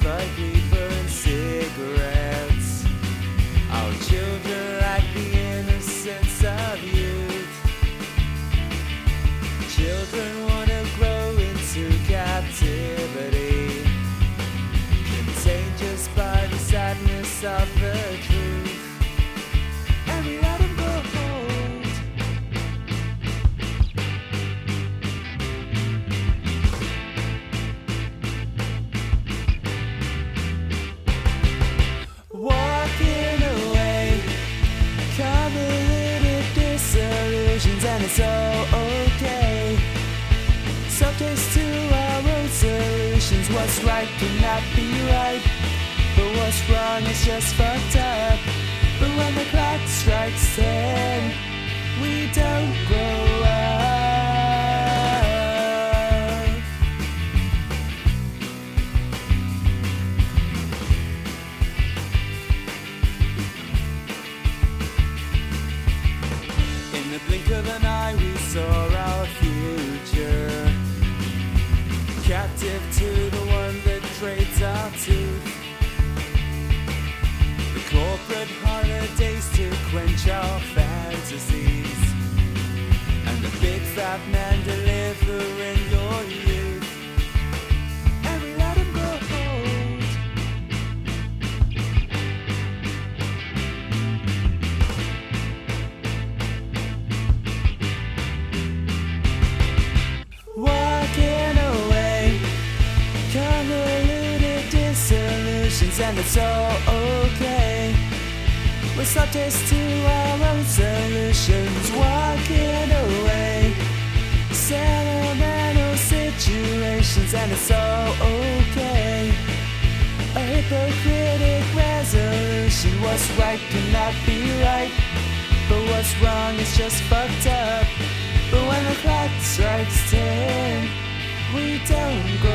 like reefer and cigarettes. All okay. Subjects to our own solutions. What's right cannot be right, but what's wrong is just fucked up. But when the clock strikes ten, we don't grow up. In the blink of an eye, Captive to the one that trades our tooth. The corporate holidays to quench our fantasies. And the big fat man and it's all okay. We're subjects to our own solutions. Walking away, sentimental situations, and it's all okay. A hypocritic resolution. What's right cannot be right, but what's wrong is just fucked up. But when the clock strikes ten, we don't grow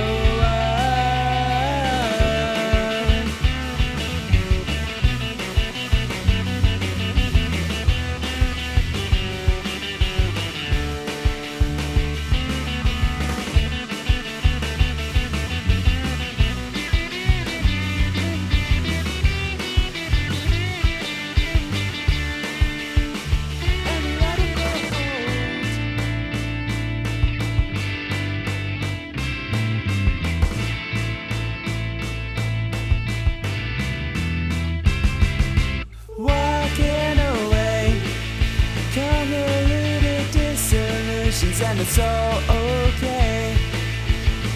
conditions and it's all okay.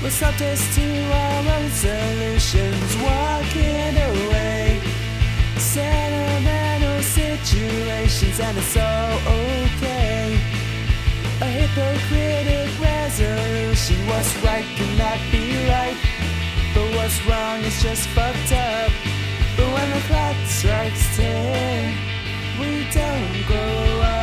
We're subject to our own solutions, walking away. Sentimental situations and it's all okay. A hypocritic resolution, what's right cannot be right. But what's wrong is just fucked up. But when the clock strikes ten, we don't grow up.